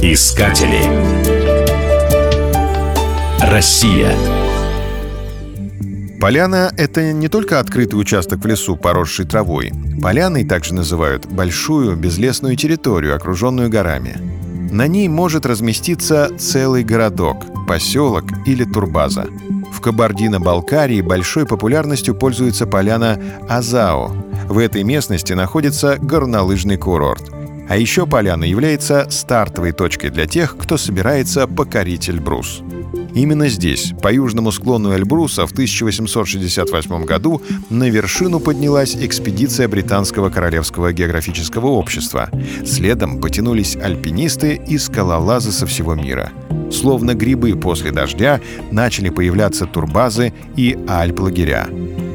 Искатели. Россия. Поляна — это не только открытый участок в лесу, поросший травой. Поляной также называют большую безлесную территорию, окруженную горами. На ней может разместиться целый городок, поселок или турбаза. В Кабардино-Балкарии большой популярностью пользуется поляна Азао. В этой местности находится горнолыжный курорт. А еще поляна является стартовой точкой для тех, кто собирается покорить Эльбрус. Именно здесь, по южному склону Эльбруса, в 1868 году на вершину поднялась экспедиция Британского Королевского географического общества. Следом потянулись альпинисты и скалолазы со всего мира. Словно грибы после дождя начали появляться турбазы и альп-лагеря.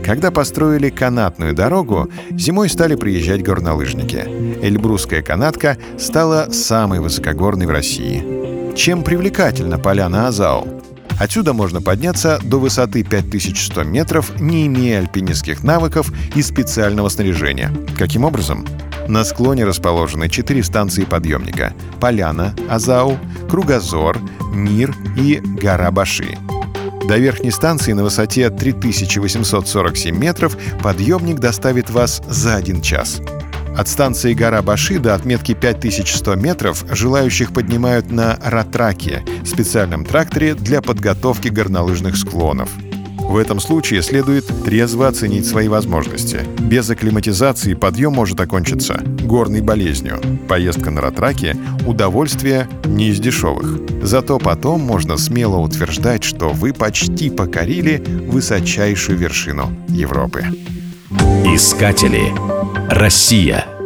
Когда построили канатную дорогу, зимой стали приезжать горнолыжники. Эльбрусская канатка стала самой высокогорной в России. Чем привлекательна поляна Азау? Отсюда можно подняться до высоты 5100 метров, не имея альпинистских навыков и специального снаряжения. Каким образом? На склоне расположены четыре станции подъемника — Поляна, Азау, Кругозор, Мир и Гора Баши. До верхней станции на высоте 3847 метров подъемник доставит вас за один час — от станции гора Баши до отметки 5100 метров желающих поднимают на Ратраке, специальном тракторе для подготовки горнолыжных склонов. В этом случае следует трезво оценить свои возможности. Без акклиматизации подъем может окончиться горной болезнью. Поездка на Ратраке — удовольствие не из дешевых. Зато потом можно смело утверждать, что вы почти покорили высочайшую вершину Европы. Искатели. Россия.